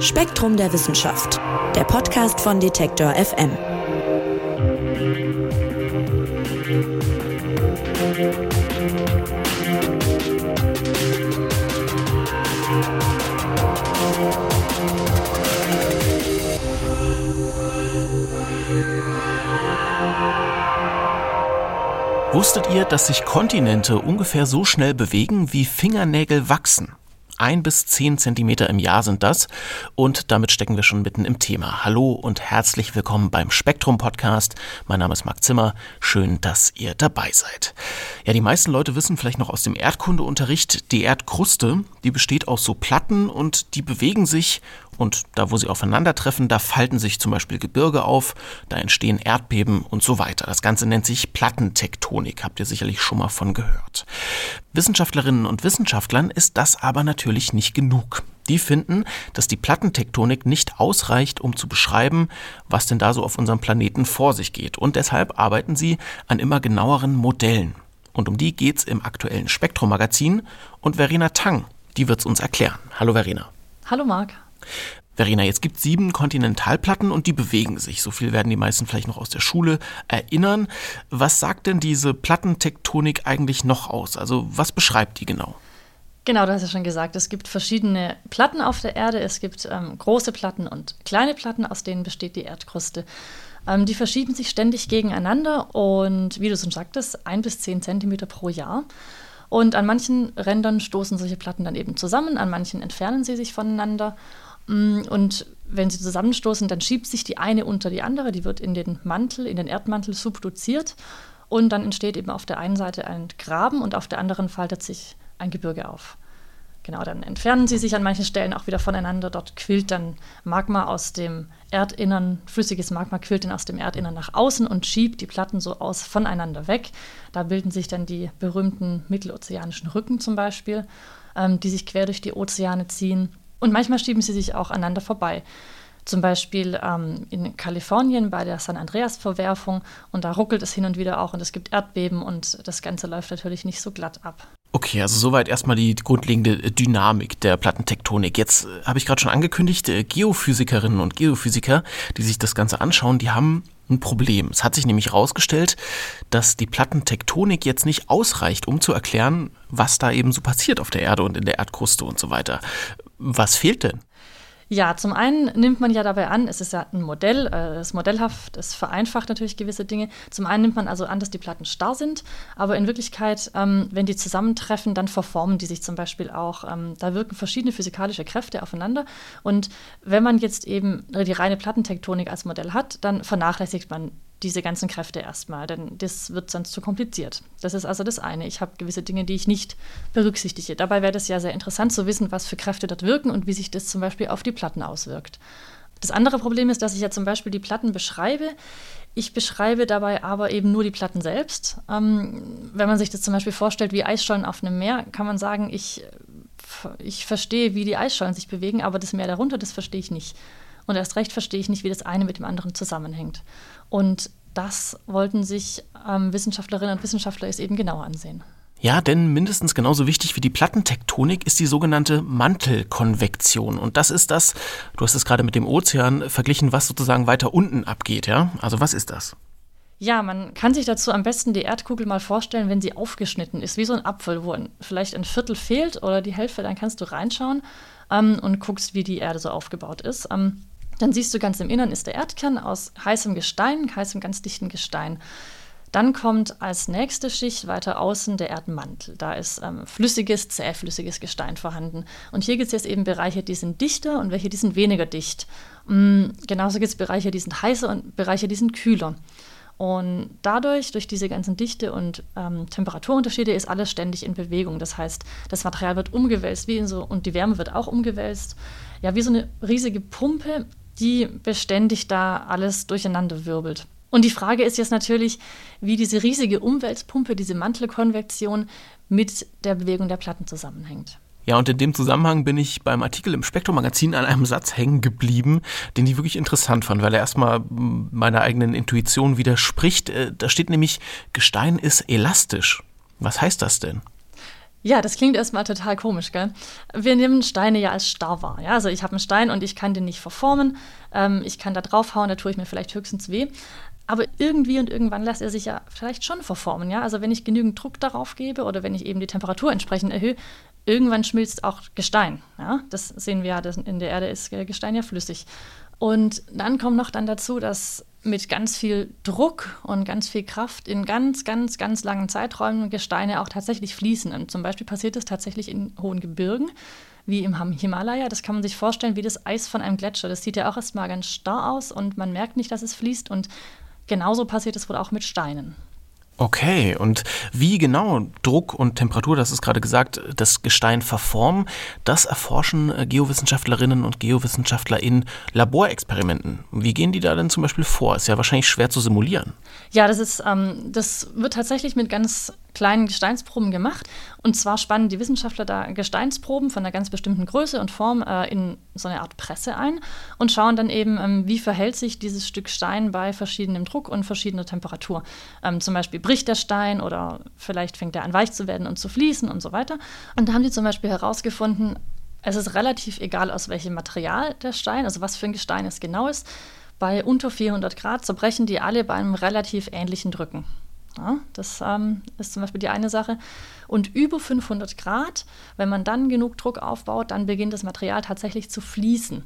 Spektrum der Wissenschaft, der Podcast von Detektor FM. Wusstet ihr, dass sich Kontinente ungefähr so schnell bewegen, wie Fingernägel wachsen? Ein bis zehn Zentimeter im Jahr sind das. Und damit stecken wir schon mitten im Thema. Hallo und herzlich willkommen beim Spektrum Podcast. Mein Name ist Marc Zimmer. Schön, dass ihr dabei seid. Ja, die meisten Leute wissen vielleicht noch aus dem Erdkundeunterricht, die Erdkruste, die besteht aus so Platten und die bewegen sich und da, wo sie aufeinandertreffen, da falten sich zum Beispiel Gebirge auf, da entstehen Erdbeben und so weiter. Das Ganze nennt sich Plattentektonik, habt ihr sicherlich schon mal von gehört. Wissenschaftlerinnen und Wissenschaftlern ist das aber natürlich nicht genug. Die finden, dass die Plattentektonik nicht ausreicht, um zu beschreiben, was denn da so auf unserem Planeten vor sich geht. Und deshalb arbeiten sie an immer genaueren Modellen. Und um die geht's im aktuellen Spektrum-Magazin. Und Verena Tang, die wird's uns erklären. Hallo Verena. Hallo Marc. Verena, jetzt gibt es sieben Kontinentalplatten und die bewegen sich. So viel werden die meisten vielleicht noch aus der Schule erinnern. Was sagt denn diese Plattentektonik eigentlich noch aus? Also was beschreibt die genau? Genau, du hast ja schon gesagt, es gibt verschiedene Platten auf der Erde. Es gibt ähm, große Platten und kleine Platten, aus denen besteht die Erdkruste. Ähm, die verschieben sich ständig gegeneinander und wie du schon sagtest, ein bis zehn Zentimeter pro Jahr. Und an manchen Rändern stoßen solche Platten dann eben zusammen, an manchen entfernen sie sich voneinander. Mm, und wenn sie zusammenstoßen, dann schiebt sich die eine unter die andere, die wird in den Mantel, in den Erdmantel subduziert und dann entsteht eben auf der einen Seite ein Graben und auf der anderen faltet sich ein Gebirge auf. Genau, dann entfernen sie sich an manchen Stellen auch wieder voneinander. Dort quillt dann Magma aus dem Erdinnern, flüssiges Magma quillt dann aus dem Erdinnern nach außen und schiebt die Platten so aus voneinander weg. Da bilden sich dann die berühmten mittelozeanischen Rücken zum Beispiel, ähm, die sich quer durch die Ozeane ziehen. Und manchmal schieben sie sich auch aneinander vorbei. Zum Beispiel ähm, in Kalifornien bei der San Andreas-Verwerfung. Und da ruckelt es hin und wieder auch und es gibt Erdbeben und das Ganze läuft natürlich nicht so glatt ab. Okay, also soweit erstmal die grundlegende Dynamik der Plattentektonik. Jetzt äh, habe ich gerade schon angekündigt, äh, Geophysikerinnen und Geophysiker, die sich das Ganze anschauen, die haben ein Problem. Es hat sich nämlich herausgestellt, dass die Plattentektonik jetzt nicht ausreicht, um zu erklären, was da eben so passiert auf der Erde und in der Erdkruste und so weiter. Was fehlt denn? Ja, zum einen nimmt man ja dabei an, es ist ja ein Modell, äh, es ist modellhaft, es vereinfacht natürlich gewisse Dinge. Zum einen nimmt man also an, dass die Platten starr sind, aber in Wirklichkeit, ähm, wenn die zusammentreffen, dann verformen die sich zum Beispiel auch. Ähm, da wirken verschiedene physikalische Kräfte aufeinander. Und wenn man jetzt eben die reine Plattentektonik als Modell hat, dann vernachlässigt man diese ganzen Kräfte erstmal, denn das wird sonst zu kompliziert. Das ist also das eine. Ich habe gewisse Dinge, die ich nicht berücksichtige. Dabei wäre das ja sehr interessant zu wissen, was für Kräfte dort wirken und wie sich das zum Beispiel auf die Platten auswirkt. Das andere Problem ist, dass ich ja zum Beispiel die Platten beschreibe. Ich beschreibe dabei aber eben nur die Platten selbst. Ähm, wenn man sich das zum Beispiel vorstellt wie Eisschollen auf einem Meer, kann man sagen, ich, ich verstehe, wie die Eisschollen sich bewegen, aber das Meer darunter, das verstehe ich nicht. Und erst recht verstehe ich nicht, wie das eine mit dem anderen zusammenhängt. Und das wollten sich ähm, Wissenschaftlerinnen und Wissenschaftler es eben genauer ansehen. Ja, denn mindestens genauso wichtig wie die Plattentektonik ist die sogenannte Mantelkonvektion. Und das ist das, du hast es gerade mit dem Ozean verglichen, was sozusagen weiter unten abgeht, ja? Also was ist das? Ja, man kann sich dazu am besten die Erdkugel mal vorstellen, wenn sie aufgeschnitten ist, wie so ein Apfel, wo ein, vielleicht ein Viertel fehlt oder die Hälfte, dann kannst du reinschauen ähm, und guckst, wie die Erde so aufgebaut ist. Ähm, dann siehst du ganz im Innern ist der Erdkern aus heißem Gestein, heißem ganz dichten Gestein. Dann kommt als nächste Schicht weiter außen der Erdmantel. Da ist ähm, flüssiges, zähflüssiges Gestein vorhanden. Und hier gibt es jetzt eben Bereiche, die sind dichter und welche, die sind weniger dicht. Mhm, genauso gibt es Bereiche, die sind heißer und Bereiche, die sind kühler. Und dadurch, durch diese ganzen Dichte- und ähm, Temperaturunterschiede, ist alles ständig in Bewegung. Das heißt, das Material wird umgewälzt, wie in so, und die Wärme wird auch umgewälzt. Ja, wie so eine riesige Pumpe, die beständig da alles durcheinander wirbelt. Und die Frage ist jetzt natürlich, wie diese riesige Umweltpumpe, diese Mantelkonvektion mit der Bewegung der Platten zusammenhängt. Ja, und in dem Zusammenhang bin ich beim Artikel im Spektrum-Magazin an einem Satz hängen geblieben, den ich wirklich interessant fand, weil er erstmal meiner eigenen Intuition widerspricht. Äh, da steht nämlich, Gestein ist elastisch. Was heißt das denn? Ja, das klingt erstmal total komisch, gell? Wir nehmen Steine ja als starr wahr. Ja? Also ich habe einen Stein und ich kann den nicht verformen. Ähm, ich kann da draufhauen, da tue ich mir vielleicht höchstens weh. Aber irgendwie und irgendwann lässt er sich ja vielleicht schon verformen. Ja? Also wenn ich genügend Druck darauf gebe oder wenn ich eben die Temperatur entsprechend erhöhe, irgendwann schmilzt auch Gestein. Ja? Das sehen wir ja, in der Erde ist Gestein ja flüssig. Und dann kommt noch dann dazu, dass mit ganz viel Druck und ganz viel Kraft in ganz, ganz, ganz langen Zeiträumen Gesteine auch tatsächlich fließen. Und zum Beispiel passiert das tatsächlich in hohen Gebirgen, wie im Himalaya. Das kann man sich vorstellen wie das Eis von einem Gletscher. Das sieht ja auch erstmal ganz starr aus und man merkt nicht, dass es fließt. Und genauso passiert es wohl auch mit Steinen. Okay, und wie genau Druck und Temperatur, das ist gerade gesagt, das Gestein verformen, das erforschen äh, Geowissenschaftlerinnen und Geowissenschaftler in Laborexperimenten. Wie gehen die da denn zum Beispiel vor? Ist ja wahrscheinlich schwer zu simulieren. Ja, das ist, ähm, das wird tatsächlich mit ganz kleinen Gesteinsproben gemacht. Und zwar spannen die Wissenschaftler da Gesteinsproben von einer ganz bestimmten Größe und Form äh, in so eine Art Presse ein und schauen dann eben, ähm, wie verhält sich dieses Stück Stein bei verschiedenem Druck und verschiedener Temperatur. Ähm, zum Beispiel bricht der Stein oder vielleicht fängt er an weich zu werden und zu fließen und so weiter. Und da haben die zum Beispiel herausgefunden, es ist relativ egal, aus welchem Material der Stein, also was für ein Gestein es genau ist. Bei unter 400 Grad zerbrechen die alle bei einem relativ ähnlichen Drücken. Ja, das ähm, ist zum Beispiel die eine Sache. Und über 500 Grad, wenn man dann genug Druck aufbaut, dann beginnt das Material tatsächlich zu fließen.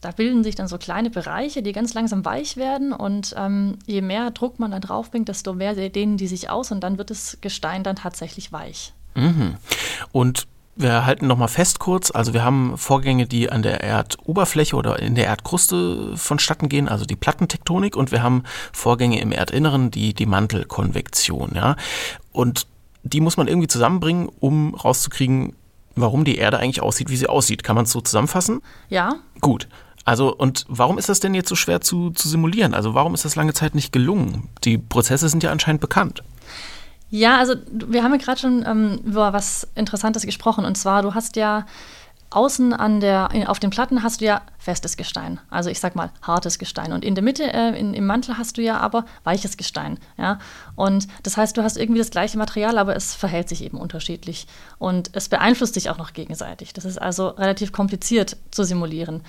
Da bilden sich dann so kleine Bereiche, die ganz langsam weich werden und ähm, je mehr Druck man da drauf bringt, desto mehr dehnen die sich aus und dann wird das Gestein dann tatsächlich weich. Mhm. Und wir halten nochmal fest kurz, also wir haben Vorgänge, die an der Erdoberfläche oder in der Erdkruste vonstatten gehen, also die Plattentektonik, und wir haben Vorgänge im Erdinneren, die, die Mantelkonvektion, ja. Und die muss man irgendwie zusammenbringen, um rauszukriegen, warum die Erde eigentlich aussieht, wie sie aussieht. Kann man es so zusammenfassen? Ja. Gut. Also, und warum ist das denn jetzt so schwer zu, zu simulieren? Also, warum ist das lange Zeit nicht gelungen? Die Prozesse sind ja anscheinend bekannt. Ja, also wir haben ja gerade schon ähm, über was Interessantes gesprochen. Und zwar, du hast ja außen an der, auf den Platten hast du ja festes Gestein, also ich sag mal hartes Gestein. Und in der Mitte, äh, in, im Mantel hast du ja aber weiches Gestein. Ja? Und das heißt, du hast irgendwie das gleiche Material, aber es verhält sich eben unterschiedlich. Und es beeinflusst sich auch noch gegenseitig. Das ist also relativ kompliziert zu simulieren.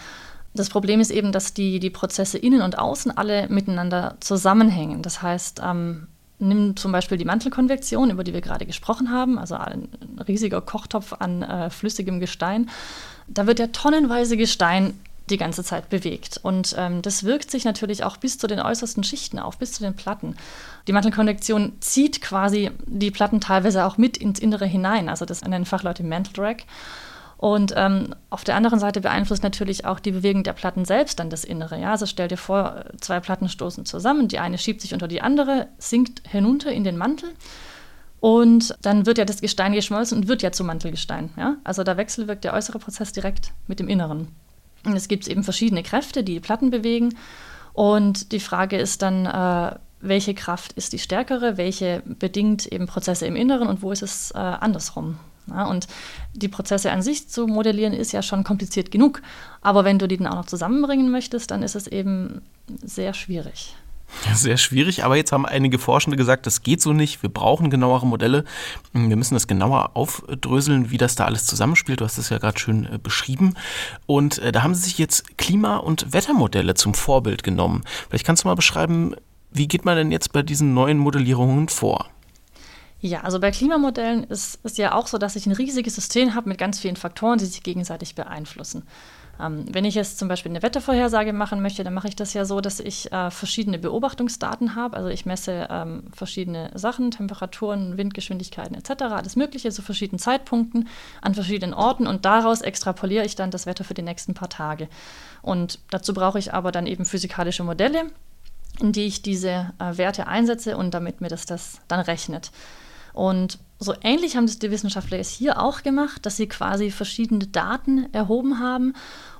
Das Problem ist eben, dass die, die Prozesse innen und außen alle miteinander zusammenhängen. Das heißt, ähm, nimm zum Beispiel die Mantelkonvektion, über die wir gerade gesprochen haben, also ein riesiger Kochtopf an äh, flüssigem Gestein. Da wird ja tonnenweise Gestein die ganze Zeit bewegt. Und ähm, das wirkt sich natürlich auch bis zu den äußersten Schichten auf, bis zu den Platten. Die Mantelkonvektion zieht quasi die Platten teilweise auch mit ins Innere hinein. Also das nennen Fachleute Mantle Drag. Und ähm, auf der anderen Seite beeinflusst natürlich auch die Bewegung der Platten selbst dann das Innere. Ja? Also stell dir vor, zwei Platten stoßen zusammen, die eine schiebt sich unter die andere, sinkt hinunter in den Mantel. Und dann wird ja das Gestein geschmolzen und wird ja zu Mantelgestein. Ja? Also da wechselwirkt der äußere Prozess direkt mit dem Inneren. Und es gibt eben verschiedene Kräfte, die, die Platten bewegen. Und die Frage ist dann, äh, welche Kraft ist die stärkere, welche bedingt eben Prozesse im Inneren und wo ist es äh, andersrum. Ja, und die Prozesse an sich zu modellieren ist ja schon kompliziert genug. Aber wenn du die dann auch noch zusammenbringen möchtest, dann ist es eben sehr schwierig. Sehr schwierig, aber jetzt haben einige Forschende gesagt, das geht so nicht. Wir brauchen genauere Modelle. Wir müssen das genauer aufdröseln, wie das da alles zusammenspielt. Du hast es ja gerade schön äh, beschrieben. Und äh, da haben sie sich jetzt Klima- und Wettermodelle zum Vorbild genommen. Vielleicht kannst du mal beschreiben, wie geht man denn jetzt bei diesen neuen Modellierungen vor? Ja, also bei Klimamodellen ist es ja auch so, dass ich ein riesiges System habe mit ganz vielen Faktoren, die sich gegenseitig beeinflussen. Ähm, wenn ich jetzt zum Beispiel eine Wettervorhersage machen möchte, dann mache ich das ja so, dass ich äh, verschiedene Beobachtungsdaten habe. Also ich messe ähm, verschiedene Sachen, Temperaturen, Windgeschwindigkeiten etc., alles Mögliche zu verschiedenen Zeitpunkten an verschiedenen Orten und daraus extrapoliere ich dann das Wetter für die nächsten paar Tage. Und dazu brauche ich aber dann eben physikalische Modelle, in die ich diese äh, Werte einsetze und damit mir das, das dann rechnet. Und so ähnlich haben das die Wissenschaftler jetzt hier auch gemacht, dass sie quasi verschiedene Daten erhoben haben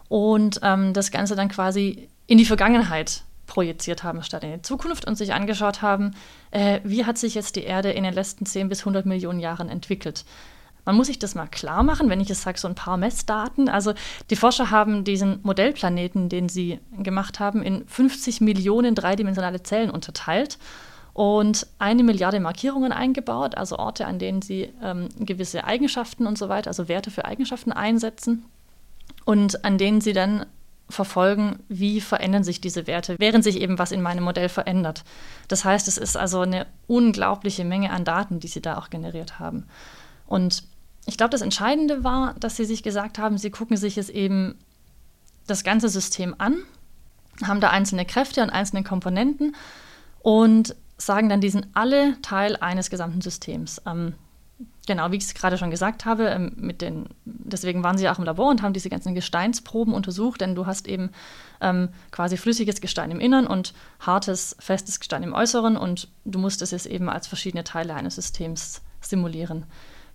und ähm, das Ganze dann quasi in die Vergangenheit projiziert haben statt in die Zukunft und sich angeschaut haben, äh, wie hat sich jetzt die Erde in den letzten 10 bis 100 Millionen Jahren entwickelt. Man muss sich das mal klar machen, wenn ich es sage, so ein paar Messdaten. Also die Forscher haben diesen Modellplaneten, den sie gemacht haben, in 50 Millionen dreidimensionale Zellen unterteilt und eine Milliarde Markierungen eingebaut, also Orte, an denen sie ähm, gewisse Eigenschaften und so weiter, also Werte für Eigenschaften einsetzen und an denen sie dann verfolgen, wie verändern sich diese Werte, während sich eben was in meinem Modell verändert. Das heißt, es ist also eine unglaubliche Menge an Daten, die sie da auch generiert haben. Und ich glaube, das Entscheidende war, dass sie sich gesagt haben, sie gucken sich es eben das ganze System an, haben da einzelne Kräfte und einzelne Komponenten und sagen dann, die sind alle Teil eines gesamten Systems. Ähm, genau, wie ich es gerade schon gesagt habe, ähm, mit den, deswegen waren sie auch im Labor und haben diese ganzen Gesteinsproben untersucht, denn du hast eben ähm, quasi flüssiges Gestein im Innern und hartes, festes Gestein im Äußeren und du musstest es eben als verschiedene Teile eines Systems simulieren.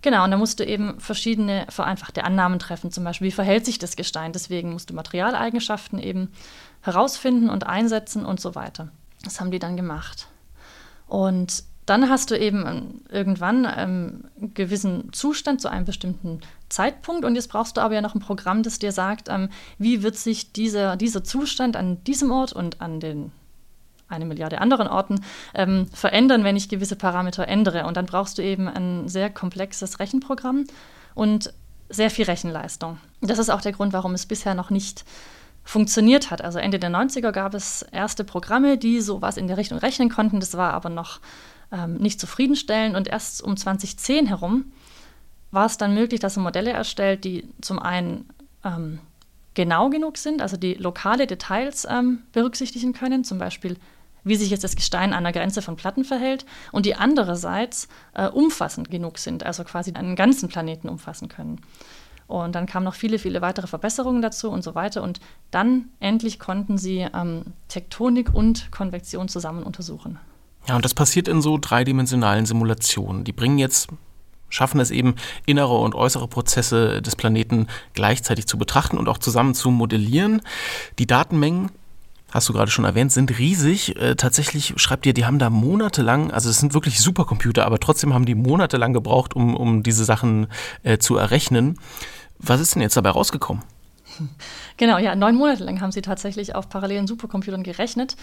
Genau, und da musst du eben verschiedene vereinfachte Annahmen treffen, zum Beispiel, wie verhält sich das Gestein, deswegen musst du Materialeigenschaften eben herausfinden und einsetzen und so weiter. Das haben die dann gemacht. Und dann hast du eben irgendwann einen gewissen Zustand zu einem bestimmten Zeitpunkt und jetzt brauchst du aber ja noch ein Programm, das dir sagt, ähm, wie wird sich dieser, dieser Zustand an diesem Ort und an den eine Milliarde anderen Orten ähm, verändern, wenn ich gewisse Parameter ändere. Und dann brauchst du eben ein sehr komplexes Rechenprogramm und sehr viel Rechenleistung. Das ist auch der Grund, warum es bisher noch nicht funktioniert hat. Also Ende der 90er gab es erste Programme, die sowas in der Richtung rechnen konnten. Das war aber noch ähm, nicht zufriedenstellend. Und erst um 2010 herum war es dann möglich, dass man Modelle erstellt, die zum einen ähm, genau genug sind, also die lokale Details ähm, berücksichtigen können, zum Beispiel wie sich jetzt das Gestein an der Grenze von Platten verhält und die andererseits äh, umfassend genug sind, also quasi einen ganzen Planeten umfassen können. Und dann kamen noch viele, viele weitere Verbesserungen dazu und so weiter. Und dann endlich konnten sie ähm, Tektonik und Konvektion zusammen untersuchen. Ja, und das passiert in so dreidimensionalen Simulationen. Die bringen jetzt, schaffen es eben, innere und äußere Prozesse des Planeten gleichzeitig zu betrachten und auch zusammen zu modellieren. Die Datenmengen hast du gerade schon erwähnt, sind riesig. Äh, tatsächlich schreibt ihr, die haben da monatelang, also es sind wirklich Supercomputer, aber trotzdem haben die monatelang gebraucht, um, um diese Sachen äh, zu errechnen. Was ist denn jetzt dabei rausgekommen? Genau, ja, neun Monate lang haben sie tatsächlich auf parallelen Supercomputern gerechnet.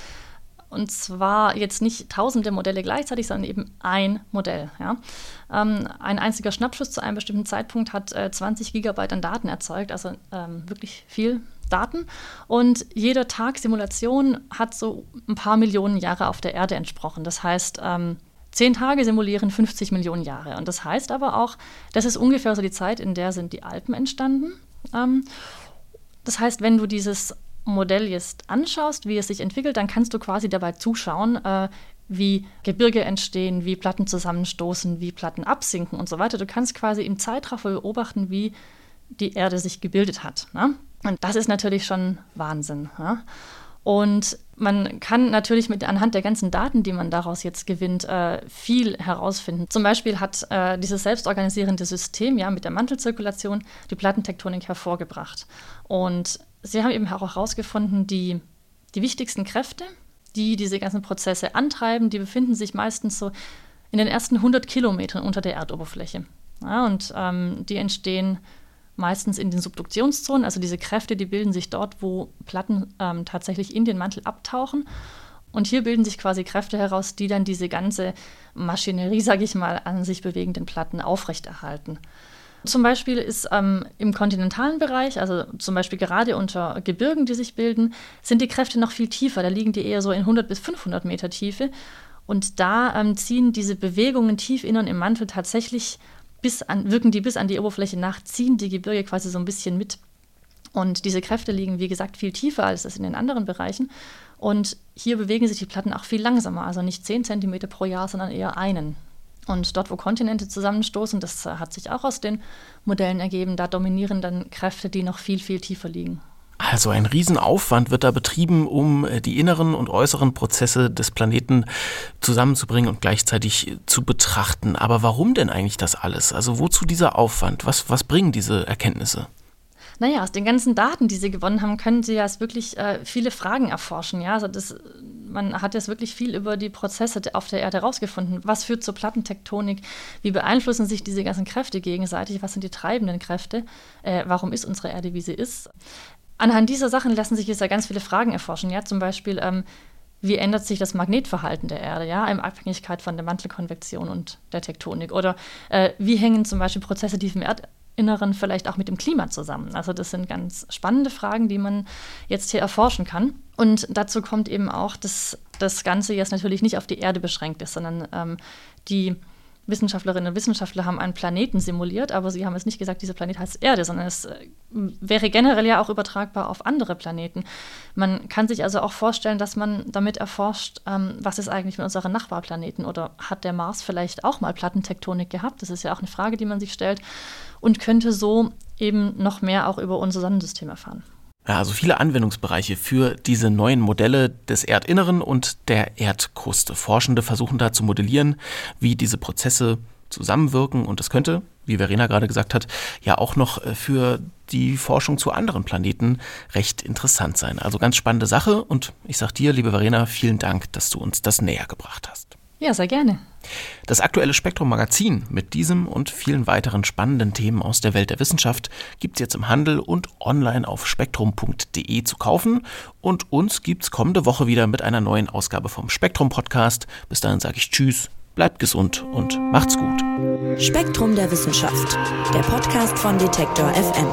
Und zwar jetzt nicht tausende Modelle gleichzeitig, sondern eben ein Modell. Ja. Ähm, ein einziger Schnappschuss zu einem bestimmten Zeitpunkt hat äh, 20 Gigabyte an Daten erzeugt, also ähm, wirklich viel Daten. Und jeder Tag Simulation hat so ein paar Millionen Jahre auf der Erde entsprochen. Das heißt, ähm, zehn Tage simulieren 50 Millionen Jahre. Und das heißt aber auch, das ist ungefähr so die Zeit, in der sind die Alpen entstanden. Ähm, das heißt, wenn du dieses Modell jetzt anschaust, wie es sich entwickelt, dann kannst du quasi dabei zuschauen, äh, wie Gebirge entstehen, wie Platten zusammenstoßen, wie Platten absinken und so weiter. Du kannst quasi im Zeitraffer beobachten, wie die Erde sich gebildet hat. Ne? Und das ist natürlich schon Wahnsinn. Ja? Und man kann natürlich mit anhand der ganzen Daten, die man daraus jetzt gewinnt, äh, viel herausfinden. Zum Beispiel hat äh, dieses selbstorganisierende System ja mit der Mantelzirkulation die Plattentektonik hervorgebracht. Und sie haben eben auch herausgefunden, die, die wichtigsten Kräfte, die diese ganzen Prozesse antreiben, die befinden sich meistens so in den ersten 100 Kilometern unter der Erdoberfläche. Ja, und ähm, die entstehen meistens in den Subduktionszonen, also diese Kräfte, die bilden sich dort, wo Platten ähm, tatsächlich in den Mantel abtauchen. Und hier bilden sich quasi Kräfte heraus, die dann diese ganze Maschinerie, sage ich mal, an sich bewegenden Platten aufrechterhalten. Zum Beispiel ist ähm, im kontinentalen Bereich, also zum Beispiel gerade unter Gebirgen, die sich bilden, sind die Kräfte noch viel tiefer. Da liegen die eher so in 100 bis 500 Meter Tiefe. Und da ähm, ziehen diese Bewegungen tief innern im Mantel tatsächlich bis an, wirken die bis an die Oberfläche nach, ziehen die Gebirge quasi so ein bisschen mit. Und diese Kräfte liegen, wie gesagt, viel tiefer als das in den anderen Bereichen. Und hier bewegen sich die Platten auch viel langsamer, also nicht 10 cm pro Jahr, sondern eher einen. Und dort, wo Kontinente zusammenstoßen, das hat sich auch aus den Modellen ergeben, da dominieren dann Kräfte, die noch viel, viel tiefer liegen. Also ein Riesenaufwand wird da betrieben, um äh, die inneren und äußeren Prozesse des Planeten zusammenzubringen und gleichzeitig äh, zu betrachten. Aber warum denn eigentlich das alles? Also wozu dieser Aufwand? Was, was bringen diese Erkenntnisse? Naja, aus den ganzen Daten, die sie gewonnen haben, können sie ja wirklich äh, viele Fragen erforschen. Ja? Also das, man hat jetzt wirklich viel über die Prozesse auf der Erde herausgefunden. Was führt zur Plattentektonik? Wie beeinflussen sich diese ganzen Kräfte gegenseitig? Was sind die treibenden Kräfte? Äh, warum ist unsere Erde, wie sie ist? Anhand dieser Sachen lassen sich jetzt ja ganz viele Fragen erforschen. Ja, zum Beispiel, ähm, wie ändert sich das Magnetverhalten der Erde, ja, in Abhängigkeit von der Mantelkonvektion und der Tektonik? Oder äh, wie hängen zum Beispiel Prozesse tief im Erdinneren vielleicht auch mit dem Klima zusammen? Also das sind ganz spannende Fragen, die man jetzt hier erforschen kann. Und dazu kommt eben auch, dass das Ganze jetzt natürlich nicht auf die Erde beschränkt ist, sondern ähm, die Wissenschaftlerinnen und Wissenschaftler haben einen Planeten simuliert, aber sie haben es nicht gesagt, dieser Planet heißt Erde, sondern es äh, wäre generell ja auch übertragbar auf andere Planeten. Man kann sich also auch vorstellen, dass man damit erforscht, ähm, was ist eigentlich mit unseren Nachbarplaneten oder hat der Mars vielleicht auch mal Plattentektonik gehabt? Das ist ja auch eine Frage, die man sich stellt und könnte so eben noch mehr auch über unser Sonnensystem erfahren. Ja, also viele Anwendungsbereiche für diese neuen Modelle des Erdinneren und der Erdkruste. Forschende versuchen da zu modellieren, wie diese Prozesse zusammenwirken und das könnte, wie Verena gerade gesagt hat, ja auch noch äh, für die Forschung zu anderen Planeten recht interessant sein. Also ganz spannende Sache und ich sag dir, liebe Verena, vielen Dank, dass du uns das näher gebracht hast. Ja, sehr gerne. Das aktuelle Spektrum Magazin mit diesem und vielen weiteren spannenden Themen aus der Welt der Wissenschaft gibt es jetzt im Handel und online auf spektrum.de zu kaufen. Und uns gibt es kommende Woche wieder mit einer neuen Ausgabe vom Spektrum Podcast. Bis dahin sage ich Tschüss, bleibt gesund und macht's gut. Spektrum der Wissenschaft, der Podcast von Detektor FM.